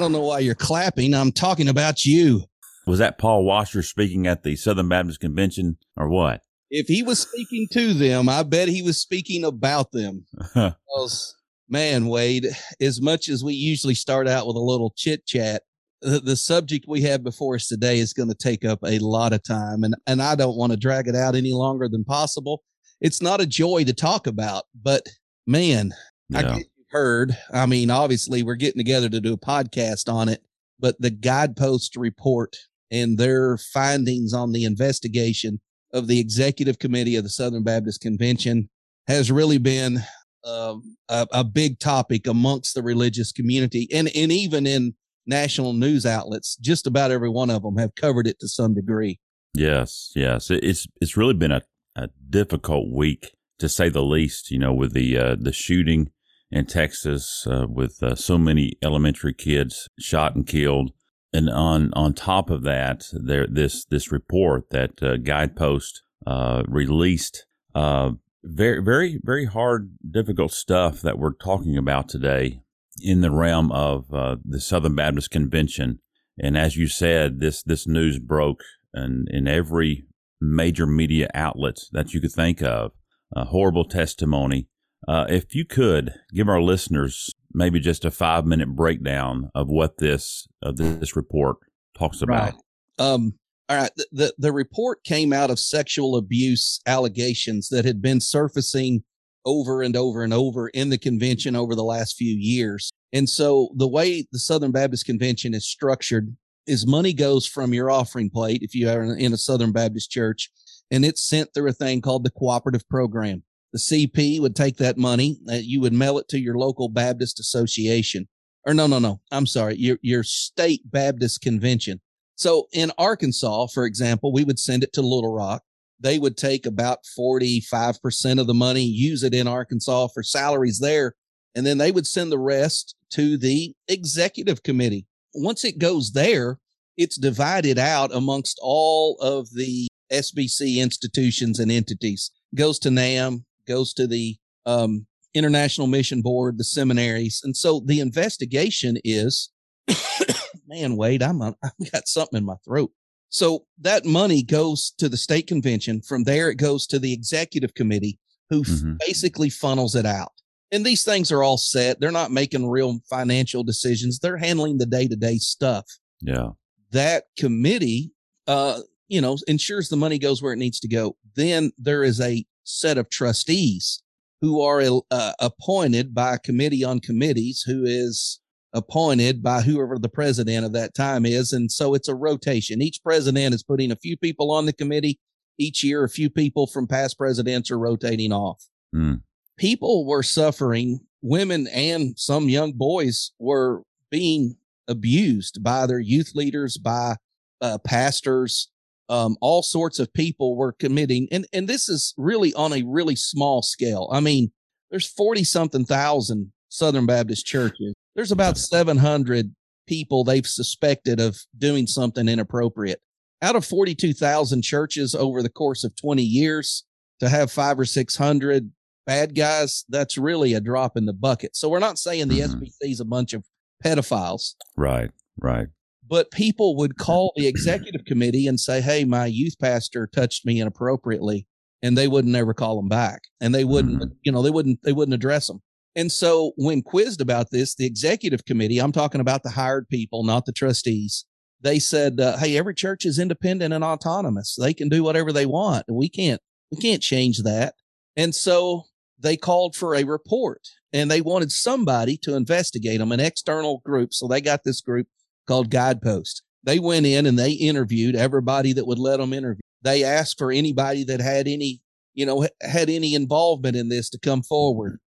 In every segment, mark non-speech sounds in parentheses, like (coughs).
don't know why you're clapping. I'm talking about you. Was that Paul Washer speaking at the Southern Baptist Convention or what? If he was speaking to them, I bet he was speaking about them. (laughs) because, man, Wade, as much as we usually start out with a little chit chat, the, the subject we have before us today is going to take up a lot of time. And, and I don't want to drag it out any longer than possible. It's not a joy to talk about, but man, I Yeah. get you heard. I mean, obviously, we're getting together to do a podcast on it, but the guidepost report and their findings on the investigation of the executive committee of the Southern Baptist Convention has really been um, a, a big topic amongst the religious community and, and even in national news outlets. Just about every one of them have covered it to some degree. Yes, yes. It's it's really been a, a difficult week to say the least. You know, with the uh, the shooting in Texas, uh, with uh, so many elementary kids shot and killed, and on on top of that, there this this report that uh, Guidepost uh, released. Uh, very very very hard, difficult stuff that we're talking about today in the realm of uh, the Southern Baptist Convention. And as you said, this this news broke and in every major media outlet that you could think of. A horrible testimony. Uh, if you could give our listeners maybe just a five minute breakdown of what this of this report talks about. Um, all right. The, the, the report came out of sexual abuse allegations that had been surfacing over and over and over in the convention over the last few years. And so the way the Southern Baptist Convention is structured is money goes from your offering plate if you are in a Southern Baptist church and it's sent through a thing called the cooperative program. The CP would take that money, uh, you would mail it to your local Baptist association. Or no, no, no. I'm sorry. Your your state Baptist convention. So in Arkansas, for example, we would send it to Little Rock. They would take about 45% of the money, use it in Arkansas for salaries there. And then they would send the rest to the executive committee. Once it goes there, it's divided out amongst all of the SBC institutions and entities. Goes to NAM, goes to the um, International Mission Board, the seminaries. And so the investigation is (coughs) man, Wade, I'm on, I've got something in my throat. So that money goes to the state convention. From there, it goes to the executive committee who Mhm. basically funnels it out. And these things are all set. They're not making real financial decisions. They're handling the day to day stuff. Yeah. That committee, uh, you know, ensures the money goes where it needs to go. Then there is a set of trustees who are uh, appointed by a committee on committees who is appointed by whoever the president of that time is. And so it's a rotation. Each president is putting a few people on the committee. Each year, a few people from past presidents are rotating off. Mm. People were suffering. Women and some young boys were being abused by their youth leaders, by uh, pastors. Um, all sorts of people were committing, and and this is really on a really small scale. I mean, there's forty something thousand Southern Baptist churches. There's about seven hundred people they've suspected of doing something inappropriate. Out of forty two thousand churches over the course of twenty years, to have five or six hundred bad guys, that's really a drop in the bucket. So we're not saying the Mhm. SBC is a bunch of pedophiles Right. Right. But people would call the executive committee and say, Hey, my youth pastor touched me inappropriately. And they wouldn't ever call them back. And they wouldn't, Mhm. you know, they wouldn't, they wouldn't address them. And so when quizzed about this, the executive committee, I'm talking about the hired people, not the trustees. They said, uh, Hey, every church is independent and autonomous. They can do whatever they want. We can't, we can't change that. And so they called for a report and they wanted somebody to investigate them, an external group. So they got this group called Guidepost. They went in and they interviewed everybody that would let them interview. They asked for anybody that had any, you know, had any involvement in this to come forward.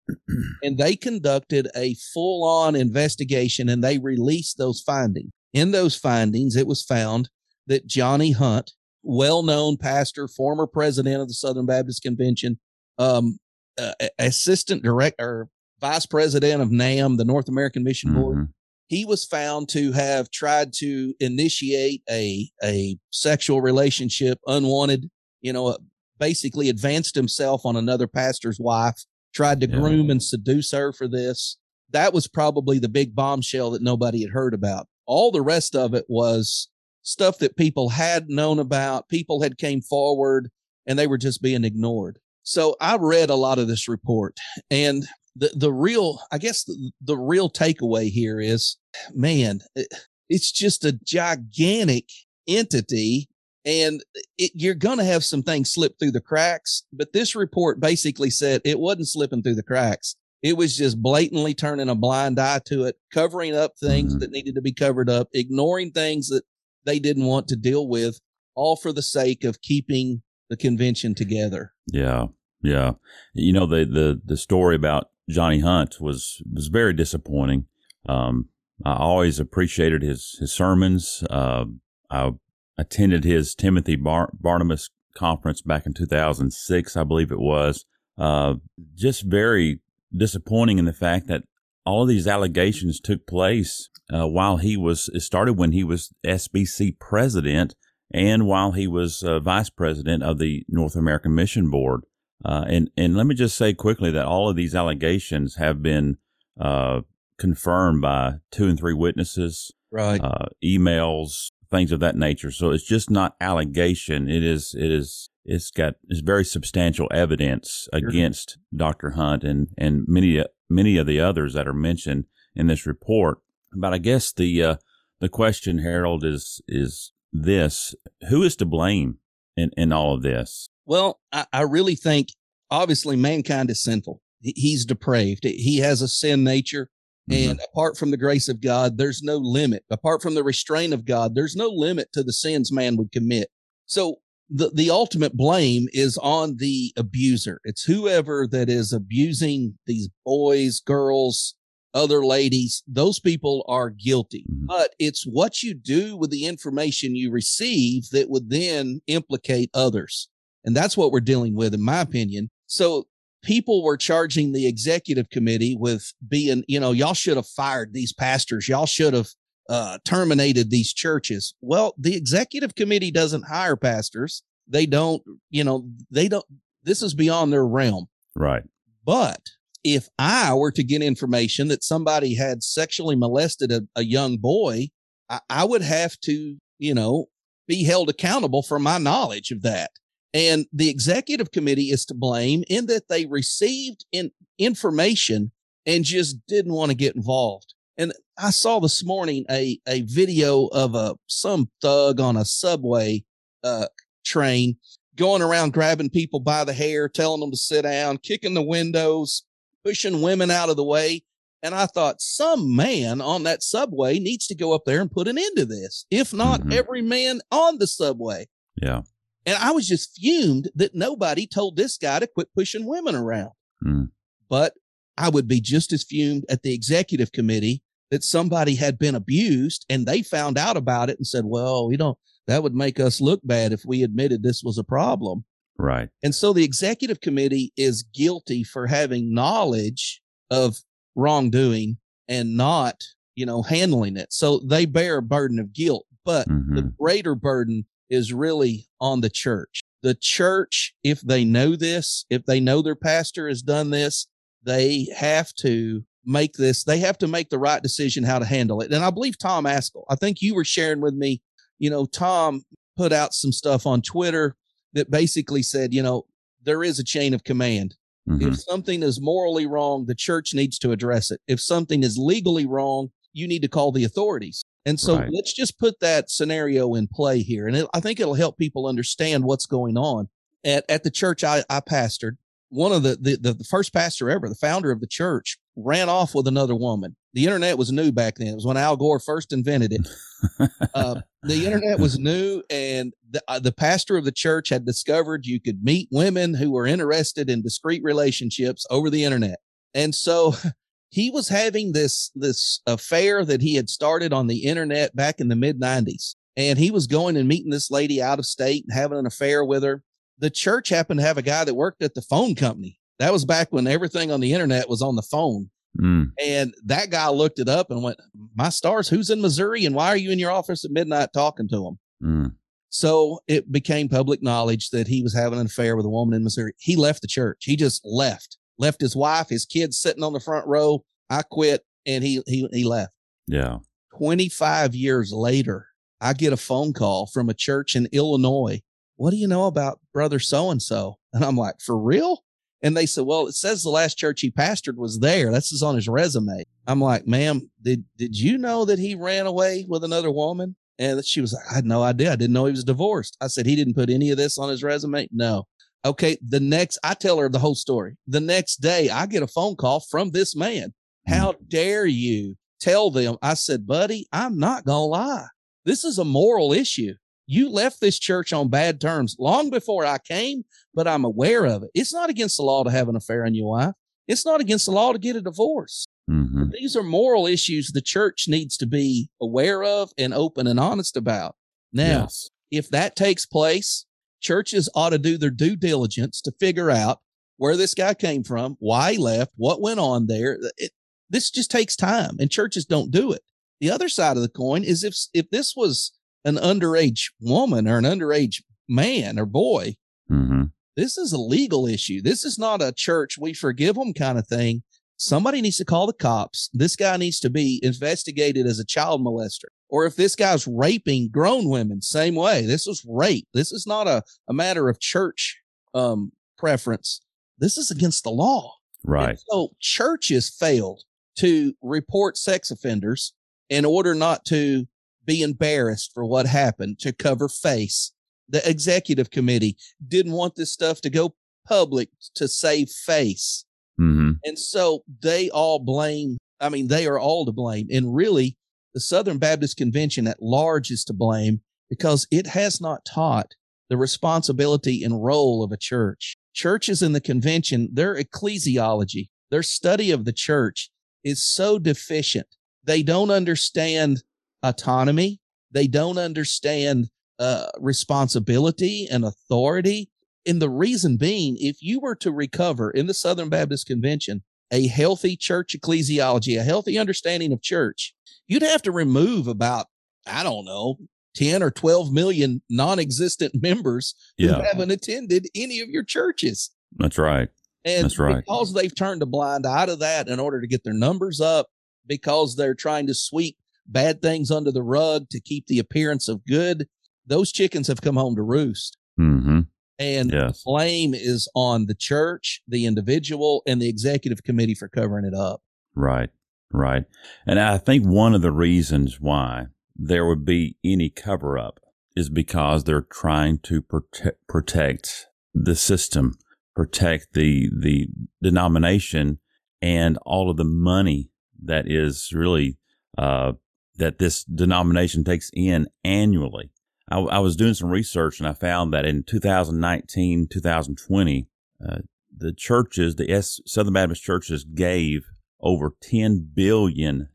and they conducted a full on investigation and they released those findings. In those findings, it was found that Johnny Hunt, well known pastor, former president of the Southern Baptist Convention, um, uh, assistant director, vice president of NAM, the North American Mission Board, Mhm. He was found to have tried to initiate a a sexual relationship unwanted you know uh, basically advanced himself on another pastor's wife tried to Yeah. groom and seduce her for this that was probably the big bombshell that nobody had heard about. All the rest of it was stuff that people had known about, people had came forward and they were just being ignored. So I read a lot of this report and the, the real, I guess the, the real takeaway here is, man, it, it's just a gigantic entity and it, you're going to have some things slip through the cracks. But this report basically said it wasn't slipping through the cracks. It was just blatantly turning a blind eye to it, covering up things mm-hmm. that needed to be covered up, ignoring things that they didn't want to deal with, all for the sake of keeping the convention together. Yeah. Yeah. You know, the, the, the story about Johnny Hunt was, was very disappointing. Um, I always appreciated his, his sermons. Uh, I attended his Timothy Bar- Barnabas conference back in 2006, I believe it was. Uh, just very disappointing in the fact that all of these allegations took place uh, while he was, it started when he was SBC president and while he was uh, vice president of the North American Mission Board. Uh, and, and let me just say quickly that all of these allegations have been uh, confirmed by two and three witnesses, right? Uh, emails, things of that nature. So it's just not allegation. It is, it is, it's got, it's very substantial evidence against Dr. Hunt and, and many, many of the others that are mentioned in this report. But I guess the, uh, the question, Harold, is, is this, who is to blame in, in all of this? Well, I, I really think obviously mankind is sinful. He's depraved. He has a sin nature. Mm-hmm. And apart from the grace of God, there's no limit. Apart from the restraint of God, there's no limit to the sins man would commit. So the, the ultimate blame is on the abuser. It's whoever that is abusing these boys, girls, other ladies. Those people are guilty, mm-hmm. but it's what you do with the information you receive that would then implicate others. And that's what we're dealing with, in my opinion. So people were charging the executive committee with being, you know, y'all should have fired these pastors. Y'all should have uh, terminated these churches. Well, the executive committee doesn't hire pastors. They don't, you know, they don't, this is beyond their realm. Right. But if I were to get information that somebody had sexually molested a, a young boy, I, I would have to, you know, be held accountable for my knowledge of that. And the executive committee is to blame in that they received in information and just didn't want to get involved. And I saw this morning a, a video of a, some thug on a subway, uh, train going around grabbing people by the hair, telling them to sit down, kicking the windows, pushing women out of the way. And I thought some man on that subway needs to go up there and put an end to this. If not mm-hmm. every man on the subway. Yeah. And I was just fumed that nobody told this guy to quit pushing women around. Mm. But I would be just as fumed at the executive committee that somebody had been abused and they found out about it and said, well, you know, that would make us look bad if we admitted this was a problem. Right. And so the executive committee is guilty for having knowledge of wrongdoing and not, you know, handling it. So they bear a burden of guilt, but mm-hmm. the greater burden is really on the church. The church, if they know this, if they know their pastor has done this, they have to make this, they have to make the right decision how to handle it. And I believe Tom Ascol, I think you were sharing with me, you know, Tom put out some stuff on Twitter that basically said, you know, there is a chain of command. Mm-hmm. If something is morally wrong, the church needs to address it. If something is legally wrong, you need to call the authorities. And so right. let's just put that scenario in play here. And it, I think it'll help people understand what's going on. At, at the church I, I pastored, one of the, the, the, the first pastor ever, the founder of the church, ran off with another woman. The internet was new back then. It was when Al Gore first invented it. (laughs) uh, the internet was new, and the, uh, the pastor of the church had discovered you could meet women who were interested in discreet relationships over the internet. And so (laughs) he was having this this affair that he had started on the internet back in the mid 90s and he was going and meeting this lady out of state and having an affair with her. The church happened to have a guy that worked at the phone company. That was back when everything on the internet was on the phone. Mm. and that guy looked it up and went my stars who's in missouri and why are you in your office at midnight talking to him mm. so it became public knowledge that he was having an affair with a woman in missouri. He left the church. He just left left his wife, his kids sitting on the front row, I quit and he he he left. Yeah. 25 years later, I get a phone call from a church in Illinois. What do you know about brother so and so? And I'm like, for real? And they said, well, it says the last church he pastored was there. That's just on his resume. I'm like, ma'am, did, did you know that he ran away with another woman? And she was like, I had no idea. I didn't know he was divorced. I said, he didn't put any of this on his resume. No. Okay. The next, I tell her the whole story. The next day, I get a phone call from this man. How dare you tell them? I said, buddy, I'm not going to lie. This is a moral issue. You left this church on bad terms long before I came, but I'm aware of it. It's not against the law to have an affair on your wife. It's not against the law to get a divorce. Mm-hmm. These are moral issues the church needs to be aware of and open and honest about. Now, Yes. if that takes place, churches ought to do their due diligence to figure out where this guy came from, why he left, what went on there. It, this just takes time, and churches don't do it. The other side of the coin is if if this was an underage woman or an underage man or boy, Mm-hmm. this is a legal issue. This is not a church we forgive them kind of thing. Somebody needs to call the cops. This guy needs to be investigated as a child molester. Or if this guy's raping grown women, same way. This is rape. This is not a, a matter of church um, preference. This is against the law. Right. And so churches failed to report sex offenders in order not to be embarrassed for what happened to cover face. The executive committee didn't want this stuff to go public to save face. Mm-hmm. And so they all blame, I mean, they are all to blame. And really, the Southern Baptist Convention at large is to blame because it has not taught the responsibility and role of a church. Churches in the convention, their ecclesiology, their study of the church is so deficient. They don't understand autonomy. They don't understand uh, responsibility and authority. And the reason being, if you were to recover in the Southern Baptist Convention a healthy church ecclesiology, a healthy understanding of church, you'd have to remove about, I don't know, 10 or 12 million non existent (laughs) members who haven't attended any of your churches. That's right. And That's right. because they've turned a blind eye to that in order to get their numbers up, because they're trying to sweep bad things under the rug to keep the appearance of good, those chickens have come home to roost. Mm-hmm. And Yes. blame is on the church, the individual, and the executive committee for covering it up. Right. Right. And I think one of the reasons why there would be any cover up is because they're trying to protect, protect the system, protect the, the denomination and all of the money that is really, uh, that this denomination takes in annually. I, I was doing some research and I found that in 2019, 2020, uh, the churches, the S, Southern Baptist churches gave over $10 billion,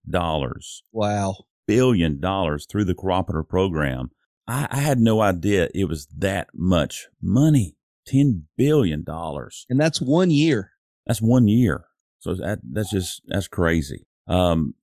Wow. billion dollars through the cooperative program. I, I had no idea it was that much money. $10 billion. And that's one year. That's one year. So that, that's just, that's crazy. Um,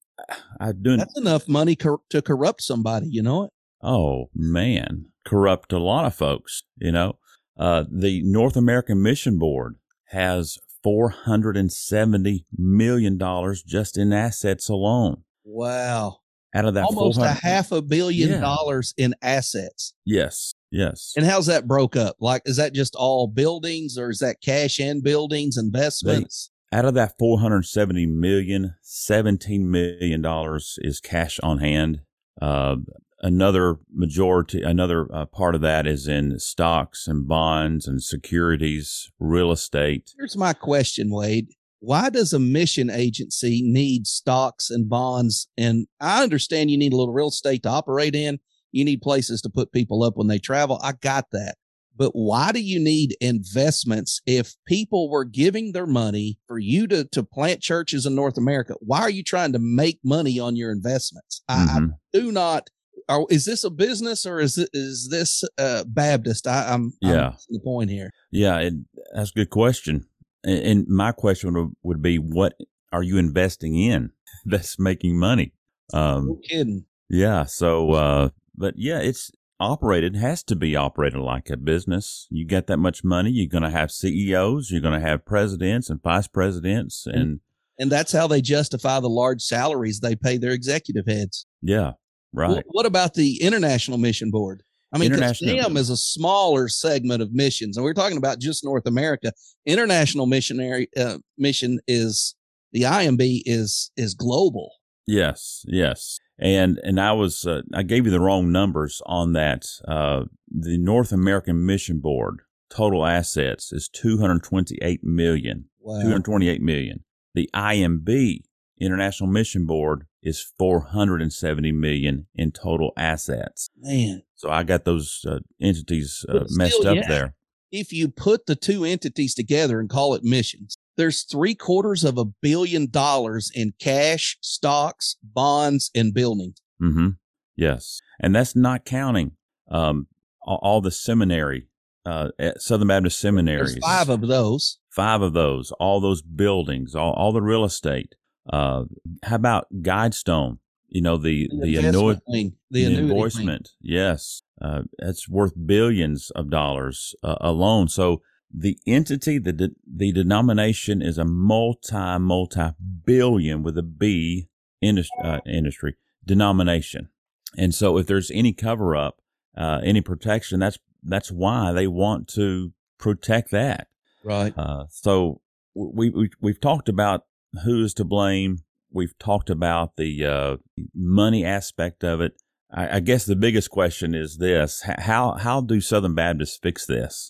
I doing, That's enough money cor- to corrupt somebody, you know it? Oh man, corrupt a lot of folks, you know. Uh, the North American Mission Board has $470 million just in assets alone. Wow. Out of that Almost a half a billion Yeah. dollars in assets. Yes, yes. And how's that broke up? Like, is that just all buildings or is that cash and buildings, investments? Out of that 470 million, 17 million dollars is cash on hand. Uh, another majority, another uh, part of that is in stocks and bonds and securities, real estate. Here's my question, Wade. Why does a mission agency need stocks and bonds? And I understand you need a little real estate to operate in. You need places to put people up when they travel. I got that. But why do you need investments if people were giving their money for you to, to plant churches in North America? Why are you trying to make money on your investments? I, I do not. Are, is this a business or is it, is this uh, Baptist? I, I'm, Yeah. I'm the point here. Yeah, it, that's a good question. And, and my question would, would be, what are you investing in (laughs) that's making money? Um, No kidding. Yeah. So, uh, but yeah, it's operated, has to be operated like a business. You get that much money, you're going to have CEOs, you're going to have presidents and vice presidents and And that's how they justify the large salaries they pay their executive heads. Yeah. Right. Wh- What about the International Mission Board? I mean, NAM is a smaller segment of missions, and we're talking about just North America. International missionary uh, mission is the IMB is is global. Yes, yes. And and I was uh, I gave you the wrong numbers on that. Uh, the North American Mission Board total assets is 228 million. Wow. 228 million. The IMB International Mission Board is 470 million in total assets. Man, So I got those uh, entities uh, still, messed up yeah. there. if you put the two entities together and call it missions, there's three quarters of a billion dollars in cash, stocks, bonds, and buildings. hmm Yes, and that's not counting um, all, the seminary, uh, at Southern Baptist seminaries. There's five of those. five of those, all those buildings, all, all the real estate. Uh, how about Guidestone? You know the the, annu- investment wing, the, the annuity wing. invoicement. Yes, uh, that's worth billions of dollars uh, alone. So the entity, the de- the denomination is a multi multi billion with a B industry, uh, industry denomination. And so if there's any cover up, uh, any protection, that's that's why they want to protect that. Right. Uh, so we, we we've talked about who is to blame. We've talked about the uh, money aspect of it. I, I guess the biggest question is this: how how do Southern Baptists fix this?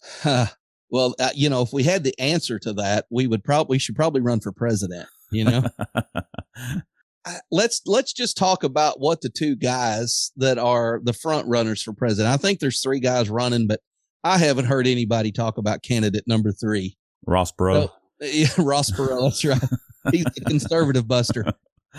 well, uh, you know, if we had the answer to that, we would probably we should probably run for president. You know, (laughs) I- let's let's just talk about what the two guys that are the front runners for president. I think there's three guys running, but I haven't heard anybody talk about candidate number three. Ross Bro. So- Yeah, (laughs) Ross Perot. That's right. He's the conservative buster.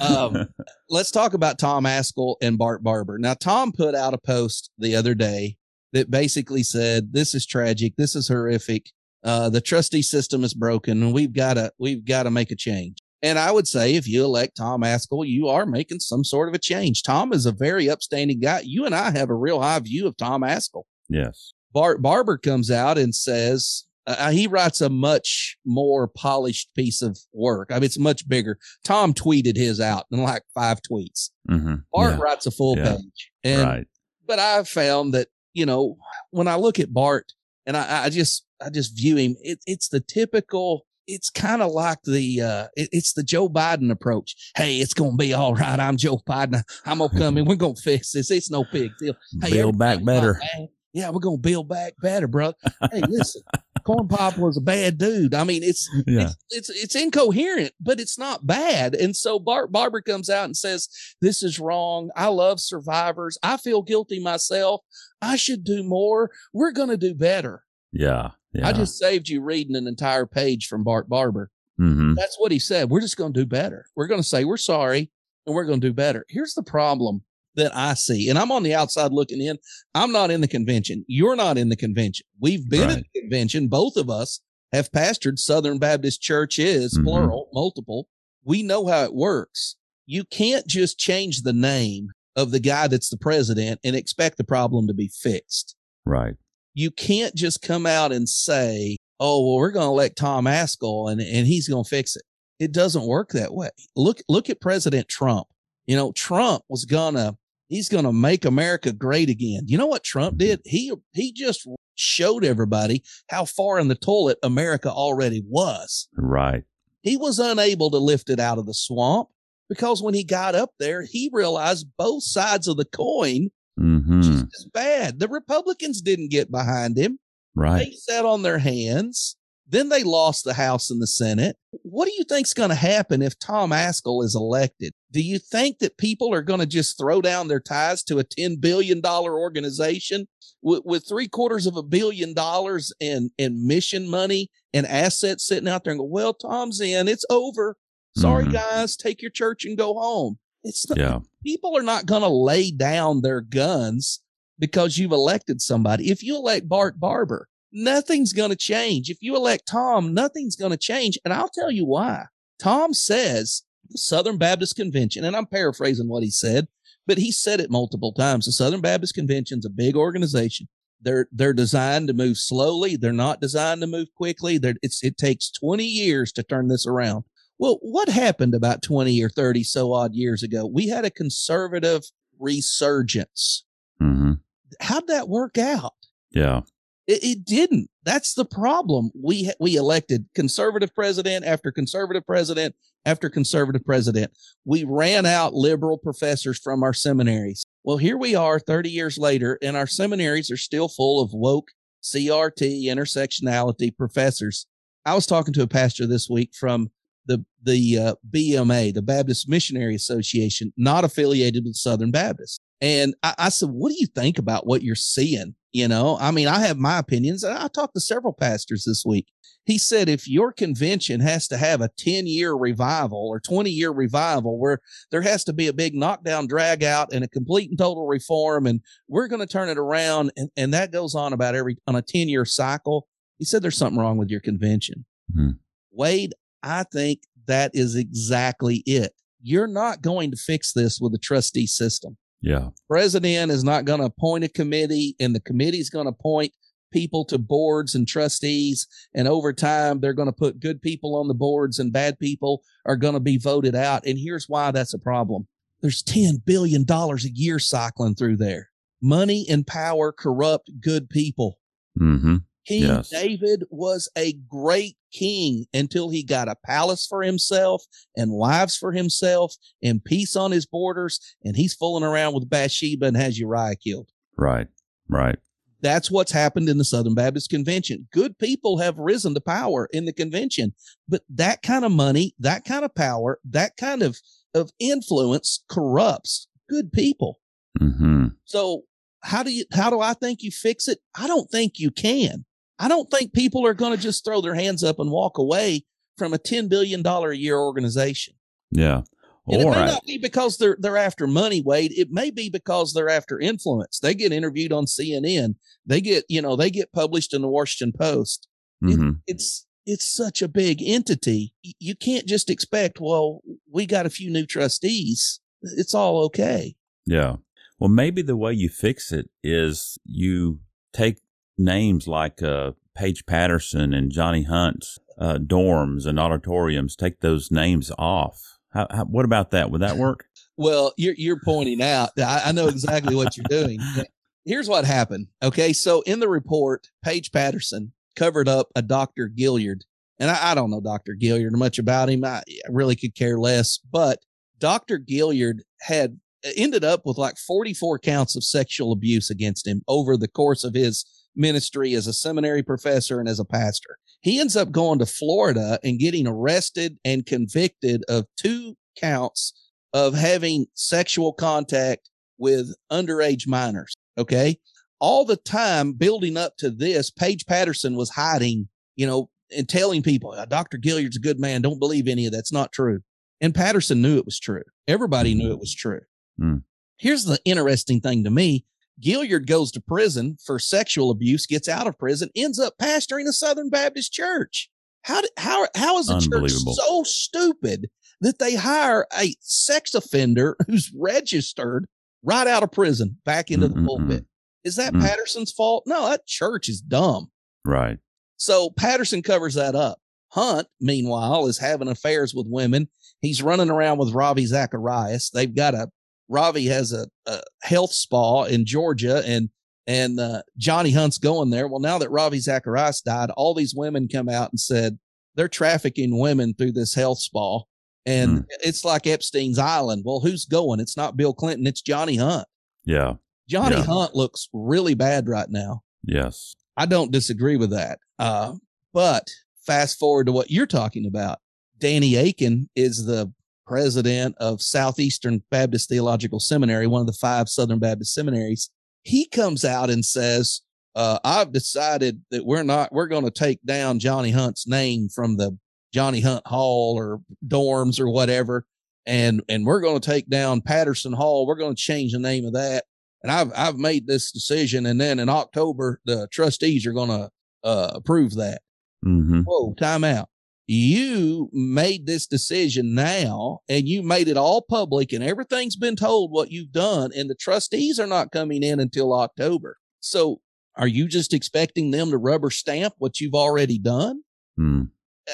Um, let's talk about Tom Ascol and Bart Barber. Now, Tom put out a post the other day that basically said, "This is tragic. This is horrific. Uh, the trustee system is broken, and we've got to we've got to make a change." And I would say, if you elect Tom Ascol, you are making some sort of a change. Tom is a very upstanding guy. You and I have a real high view of Tom Ascol. yes. Bart Barber comes out and says uh, he writes a much more polished piece of work. I mean, it's much bigger. Tom tweeted his out in like five tweets. hmm Bart writes a full Yeah. page, and right. but I've found that you know when I look at Bart and I, I just I just view him. It, it's the typical. It's kind of like the uh, it, it's the Joe Biden approach. Hey, it's gonna be all right. I'm Joe Biden. I'm gonna come (laughs) in. We're gonna fix this. It's no big deal. Hey, Build back better. Yeah, we're gonna build back better, brother. Hey, listen, (laughs) Corn Pop was a bad dude. I mean, it's Yeah. it's, it's it's incoherent, but it's not bad. And so Bart Barber comes out and says, "This is wrong. I love survivors. I feel guilty myself. I should do more. We're gonna do better." Yeah. Yeah. I just saved you reading an entire page from Bart Barber. hmm That's what he said. We're just gonna do better. We're gonna say we're sorry, and we're gonna do better. Here's the problem that I see, and I'm on the outside looking in. I'm not in the convention. You're not in the convention. We've been in Right. the convention. Both of us have pastored Southern Baptist churches, Mhm. plural, multiple. We know how it works. You can't just change the name of the guy that's the president and expect the problem to be fixed. Right. You can't just come out and say, "Oh, well, we're going to elect Tom Ascol and and he's going to fix it." It doesn't work that way. Look look at President Trump. You know, Trump was gonna he's gonna make America great again. You know what Trump did? He he just showed everybody how far in the toilet America already was. Right. He was unable to lift it out of the swamp because when he got up there, he realized both sides of the coin hmm just as bad. The Republicans didn't get behind him. Right. They sat on their hands. Then they lost the House and the Senate. What do you think's going to happen if Tom Ascol is elected? Do you think that people are going to just throw down their ties to a $10 billion organization with, with three quarters of a billion dollars in, in mission money and assets sitting out there and go, well, Tom's in, it's over. Sorry, Mhm. guys, take your church and go home. It's not, Yeah. people are not going to lay down their guns because you've elected somebody. If you elect Bart Barber, nothing's going to change. If you elect Tom, nothing's going to change. And I'll tell you why. Tom says the Southern Baptist Convention, and I'm paraphrasing what he said, but he said it multiple times. The Southern Baptist Convention's a big organization. They're they're designed to move slowly. They're not designed to move quickly. They're, it's it takes 20 years to turn this around. Well, what happened about 20 or 30 so odd years ago? We had a conservative resurgence. Mm-hmm. How'd that work out? Yeah. It, it didn't. That's the problem. We we elected conservative president after conservative president after conservative president. We ran out liberal professors from our seminaries. Well, here we are 30 years later, and our seminaries are still full of woke CRT intersectionality professors. I was talking to a pastor this week from the the uh, BMA, the Baptist Missionary Association, not affiliated with Southern Baptist. And I, I, said, "What do you think about what you're seeing?" You know, I mean, I have my opinions. I talked to several pastors this week. He said, if your convention has to have a 10 year revival or 20 year revival where there has to be a big knockdown, drag out, and a complete and total reform, and we're going to turn it around, and, and that goes on about every on a 10 year cycle. He said, there's something wrong with your convention. Mm-hmm. Wade, I think that is exactly it. You're not going to fix this with a trustee system. Yeah. President is not going to appoint a committee and the committee is going to appoint people to boards and trustees. And over time, they're going to put good people on the boards and bad people are going to be voted out. And here's why that's a problem. There's $10 billion a year cycling through there. Money and power corrupt good people. Mm-hmm. King yes. David was a great king until he got a palace for himself and wives for himself and peace on his borders. And he's fooling around with Bathsheba and has Uriah killed. Right. Right. That's what's happened in the Southern Baptist Convention. Good people have risen to power in the convention, but that kind of money, that kind of power, that kind of, of influence corrupts good people. Mm-hmm. So how do you, how do I think you fix it? I don't think you can. I don't think people are going to just throw their hands up and walk away from a $10 billion a year organization. Yeah. And it may not be because they're they're after money, Wade. It may be because they're after influence. They get interviewed on CNN. They get, you know, they get published in the Washington Post. Mm-hmm. It, it's it's such a big entity. You can't just expect, well, we got a few new trustees. It's all okay. Yeah. Well, maybe the way you fix it is you take names like uh, Paige Patterson and Johnny Hunt's uh, dorms and auditoriums, take those names off. How, how, what about that? Would that (laughs) work? well, you're, you're pointing out, I, I know exactly what you're doing. (laughs) Here's what happened. Okay. So in the report, Paige Patterson covered up a Dr. Gilyard, And I, I don't know Dr. Gilyard much about him. I, I really could care less, but Dr. Gilyard had ended up with like 44 counts of sexual abuse against him over the course of his ministry as a seminary professor and as a pastor. He ends up going to Florida and getting arrested and convicted of two counts of having sexual contact with underage minors. Okay. All the time building up to this, Paige Patterson was hiding, you know, and telling people, uh, Dr. Gilyard's a good man. Don't believe any of that's not true. And Patterson knew it was true. Everybody knew it was true. Mm. Here's the interesting thing to me Gilyard goes to prison for sexual abuse, gets out of prison, ends up pastoring a Southern Baptist church. How how how is a church so stupid that they hire a sex offender (laughs) who's registered right out of prison back into mm-hmm. the pulpit? Is that mm Patterson's fault? No, that church is dumb. Right. So Patterson covers that up. Hunt, meanwhile, is having affairs with women. He's running around with Ravi Zacharias. They've got a Ravi has a, a health spa in Georgia and and uh, Johnny Hunt's going there. Well, now that Ravi Zacharias died, all these women come out and said they're trafficking women through this health spa. And mm. it's like Epstein's Island. Well, who's going? It's not Bill Clinton, it's Johnny Hunt. Yeah. Johnny yeah. Hunt looks really bad right now. Yes. I don't disagree with that. Uh, but fast forward to what you're talking about. Danny Akin is the president of Southeastern Baptist Theological Seminary, one of the five Southern Baptist seminaries, he comes out and says, uh, I've decided that we're not, we're going to take down Johnny Hunt's name from the Johnny Hunt Hall or dorms or whatever. And, and we're going to take down Patterson Hall. We're going to change the name of that. And I've, I've made this decision. And then in October, the trustees are going to, uh, approve that. Mm-hmm. Whoa, time out you made this decision now and you made it all public and everything's been told what you've done and the trustees are not coming in until October. So are you just expecting them to rubber stamp what you've already done? Hmm.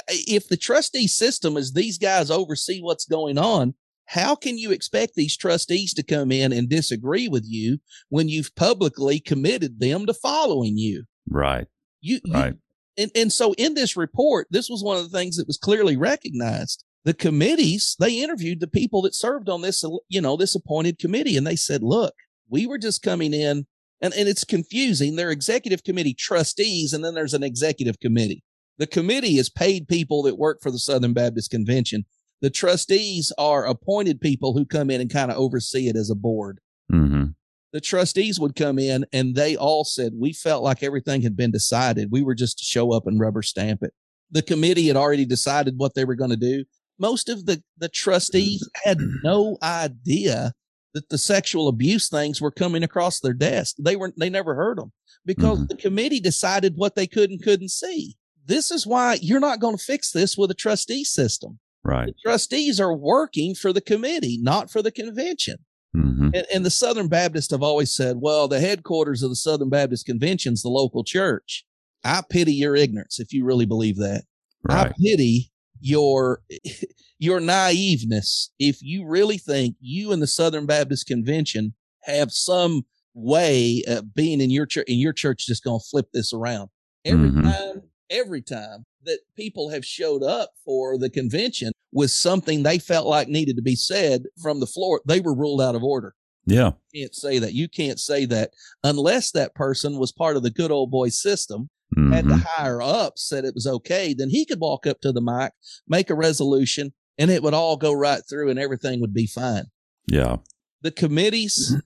if the trustee system is these guys oversee what's going on, how can you expect these trustees to come in and disagree with you when you've publicly committed them to following you? Right. You, right. You, and, and so in this report, this was one of the things that was clearly recognized. The committees, they interviewed the people that served on this, you know, this appointed committee, and they said, look, we were just coming in and, and it's confusing. They're executive committee trustees, and then there's an executive committee. The committee is paid people that work for the Southern Baptist Convention. The trustees are appointed people who come in and kind of oversee it as a board. Mm-hmm. The trustees would come in and they all said, We felt like everything had been decided. We were just to show up and rubber stamp it. The committee had already decided what they were going to do. Most of the, the trustees had no idea that the sexual abuse things were coming across their desk. They were they never heard them because mm-hmm. the committee decided what they could and couldn't see. This is why you're not going to fix this with a trustee system. Right. The trustees are working for the committee, not for the convention. Mm-hmm. And, and, the Southern Baptists have always said, well, the headquarters of the Southern Baptist Convention is the local church. I pity your ignorance if you really believe that. Right. I pity your (laughs) your naiveness if you really think you and the Southern Baptist Convention have some way of being in your church and your church just going to flip this around every mm-hmm. time every time that people have showed up for the convention with something they felt like needed to be said from the floor they were ruled out of order yeah you can't say that you can't say that unless that person was part of the good old boy system mm-hmm. had the higher up said it was okay, then he could walk up to the mic, make a resolution, and it would all go right through and everything would be fine. Yeah. The committees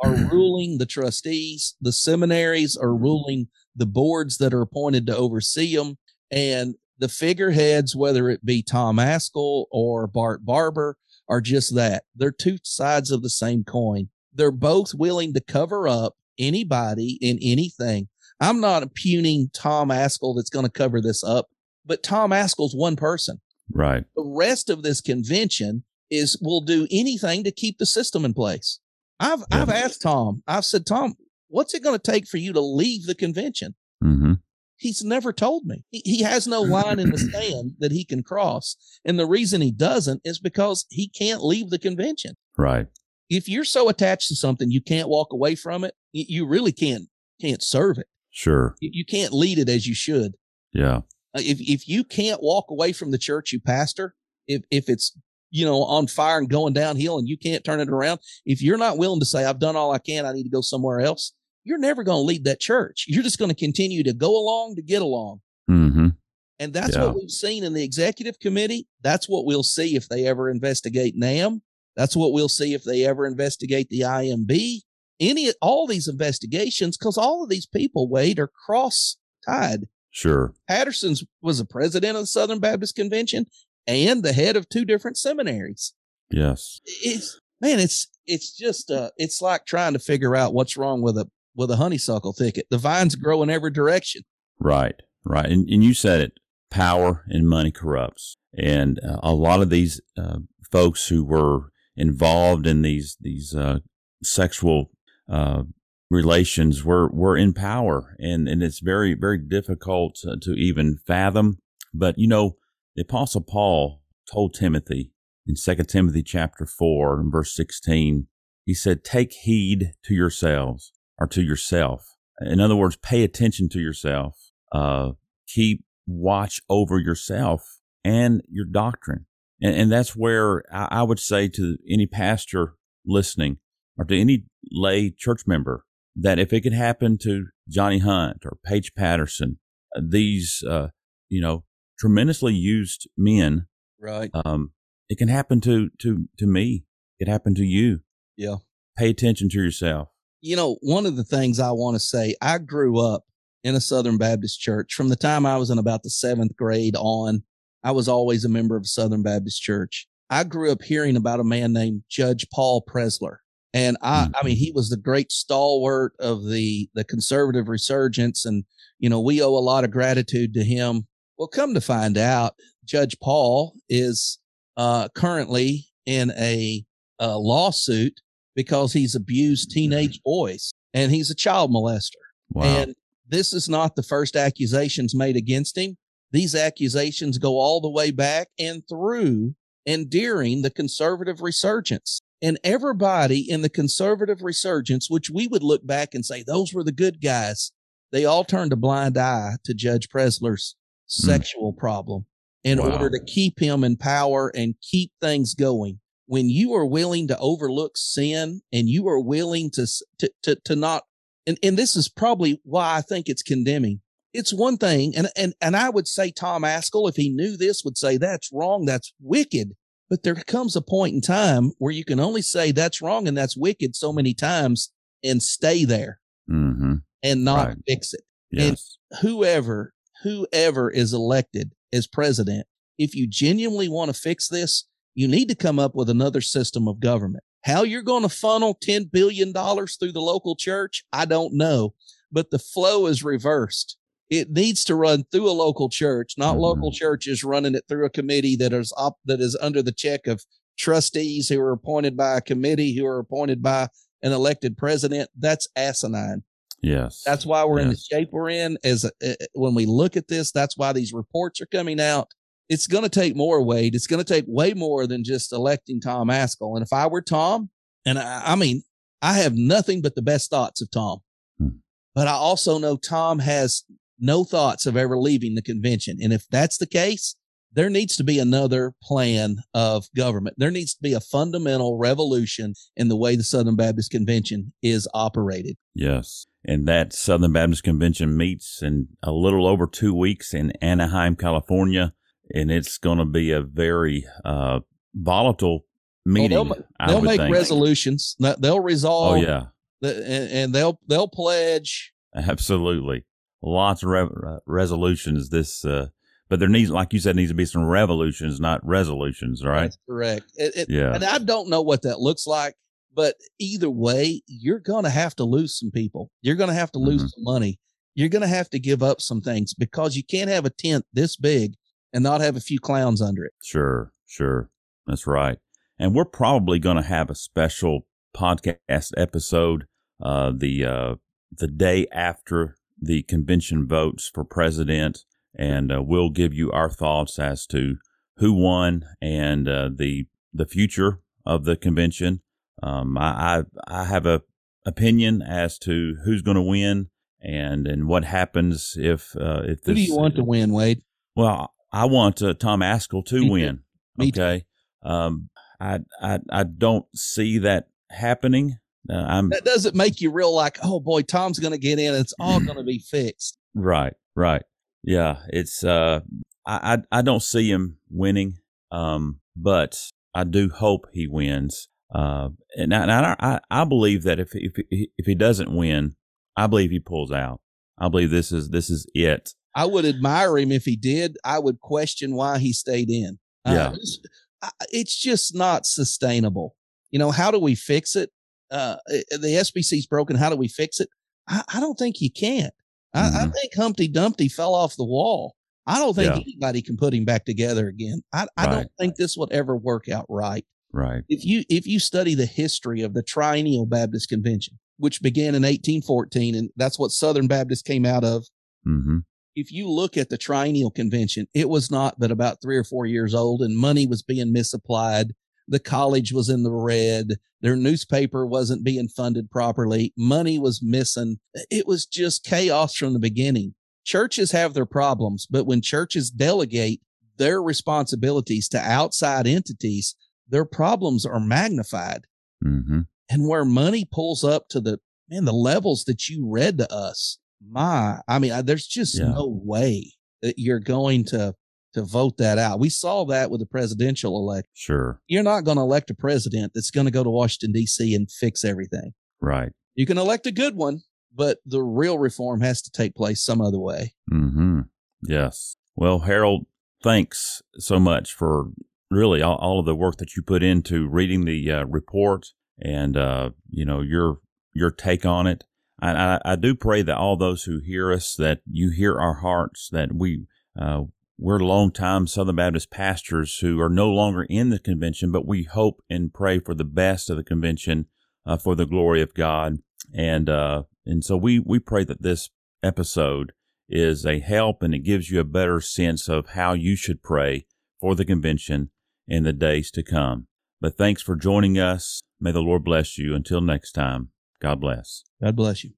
are (clears throat) ruling the trustees, the seminaries are ruling the boards that are appointed to oversee them, and the figureheads, whether it be Tom Ascol or Bart Barber, are just that. They're two sides of the same coin. They're both willing to cover up anybody in anything I'm not impugning Tom Ascol that's going to cover this up, but Tom Ascol's one person. Right. The rest of this convention is will do anything to keep the system in place. I've yeah. I've asked Tom. I've said, Tom, what's it going to take for you to leave the convention? Mm-hmm. He's never told me. He, he has no line in the (clears throat) sand that he can cross, and the reason he doesn't is because he can't leave the convention. Right. If you're so attached to something you can't walk away from it, you really can't can't serve it. Sure. You can't lead it as you should. Yeah. Uh, if if you can't walk away from the church you pastor, if if it's you know on fire and going downhill and you can't turn it around, if you're not willing to say I've done all I can, I need to go somewhere else, you're never going to lead that church. You're just going to continue to go along to get along. Mm-hmm. And that's Yeah. what we've seen in the executive committee. That's what we'll see if they ever investigate NAM. That's what we'll see if they ever investigate the IMB any all these investigations because all of these people wade are cross tied. Sure. Patterson's was the president of the Southern Baptist Convention and the head of two different seminaries. Yes. It's man, it's it's just uh it's like trying to figure out what's wrong with a with a honeysuckle thicket. The vines grow in every direction. Right. Right. And and you said it. Power and money corrupts. And uh, a lot of these uh, folks who were involved in these these uh, sexual uh, relations were were in power, and and it's very very difficult to, even fathom. But you know, the Apostle Paul told Timothy in Second Timothy chapter four and verse sixteen, he said, "Take heed to yourselves or to yourself." In other words, pay attention to yourself. Uh, keep watch over yourself and your doctrine. And, and that's where I, I would say to any pastor listening, or to any lay church member that if it could happen to Johnny Hunt or Paige Patterson, uh, these, uh, you know, tremendously used men, right? Um, it can happen to, to, to me. It happened to you. Yeah. Pay attention to yourself. You know, one of the things I want to say, I grew up in a Southern Baptist church from the time I was in about the seventh grade on. I was always a member of Southern Baptist church. I grew up hearing about a man named Judge Paul Pressler. And I, Mm. I mean, he was the great stalwart of the, the conservative resurgence. And, you know, we owe a lot of gratitude to him. Well, come to find out, Judge Paul is, uh, currently in a, a lawsuit because he's abused teenage boys and he's a child molester. Wow. And this is not the first accusations made against him. These accusations go all the way back and through and during the conservative resurgence. And everybody in the conservative resurgence, which we would look back and say, those were the good guys, they all turned a blind eye to Judge Pressler's mm. sexual problem in wow. order to keep him in power and keep things going. When you are willing to overlook sin and you are willing to, to, to, to not, and, and this is probably why I think it's condemning. It's one thing. And, and, and I would say Tom Ascol, if he knew this, would say that's wrong. That's wicked. But there comes a point in time where you can only say that's wrong and that's wicked so many times and stay there mm-hmm. and not right. fix it. Yes. And whoever, whoever is elected as president, if you genuinely want to fix this, you need to come up with another system of government. How you're going to funnel $10 billion through the local church, I don't know, but the flow is reversed. It needs to run through a local church, not mm-hmm. local churches running it through a committee that is up, that is under the check of trustees who are appointed by a committee who are appointed by an elected president. That's asinine. Yes. That's why we're yes. in the shape we're in. As a, uh, when we look at this, that's why these reports are coming out. It's going to take more weight. It's going to take way more than just electing Tom Ascol. And if I were Tom, and I, I mean, I have nothing but the best thoughts of Tom, hmm. but I also know Tom has no thoughts of ever leaving the convention. And if that's the case, there needs to be another plan of government. There needs to be a fundamental revolution in the way the Southern Baptist Convention is operated. Yes. And that Southern Baptist Convention meets in a little over two weeks in Anaheim, California. And it's going to be a very uh, volatile meeting. Well, they'll, they'll make think. resolutions. They'll resolve. Oh, yeah. The, and, and, they'll they'll pledge. Absolutely. Lots of re- resolutions this uh, but there needs, like you said, needs to be some revolutions, not resolutions, right? That's correct. It, it, yeah. And I don't know what that looks like, but either way, you're going to have to lose some people. You're going to have to lose mm-hmm. some money. You're going to have to give up some things because you can't have a tent this big and not have a few clowns under it. Sure, sure. That's right. And we're probably going to have a special podcast episode uh, the uh, the day after the convention votes for president and uh, we'll give you our thoughts as to who won and uh, the the future of the convention. Um, I, I, I have a opinion as to who's going to win and and what happens if uh, if this, who do you want to win, Wade? Well, I want uh, Tom Ascol to Me win. okay, um, I I I don't see that happening. Uh, that doesn't make you real like, oh boy, Tom's going to get in. It's all going to be fixed. Right, right. Yeah, it's uh, I, I I don't see him winning, um, but I do hope he wins. Uh, and, I, and I, I believe that if if if he doesn't win, I believe he pulls out. I believe this is this is it. I would admire him if he did. I would question why he stayed in. Uh, yeah, it's, it's, just not sustainable. You know, how do we fix it? Uh, the SBC's broken. How do we fix it? I, I don't think you can. I, mm-hmm. I, think Humpty Dumpty fell off the wall. I don't think yeah. anybody can put him back together again. I, I right. don't think this would ever work out right. Right. If you if you study the history of the Triennial Baptist Convention, which began in 1814, and that's what Southern Baptists came out of. Mm-hmm. If you look at the Triennial Convention, it was not but about three or four years old, and money was being misapplied the college was in the red. Their newspaper wasn't being funded properly. Money was missing. It was just chaos from the beginning. Churches have their problems, but when churches delegate their responsibilities to outside entities, their problems are magnified. Mm-hmm. And where money pulls up to the man, the levels that you read to us, my, I mean, there's just yeah. no way that you're going to to vote that out. We saw that with the presidential election. Sure. You're not going to elect a president that's going to go to Washington, D.C. and fix everything. Right. You can elect a good one, but the real reform has to take place some other way. Mm-hmm. Yes. Well, Harold, thanks so much for really all, all, of the work that you put into reading the uh, report and uh, you know your your take on it. I, I, I, do pray that all those who hear us, that you hear our hearts, that we uh, we're longtime Southern Baptist pastors who are no longer in the convention, but we hope and pray for the best of the convention uh, for the glory of God. And uh, and so we we pray that this episode is a help and it gives you a better sense of how you should pray for the convention in the days to come. But thanks for joining us. May the Lord bless you. Until next time, God bless. God bless you.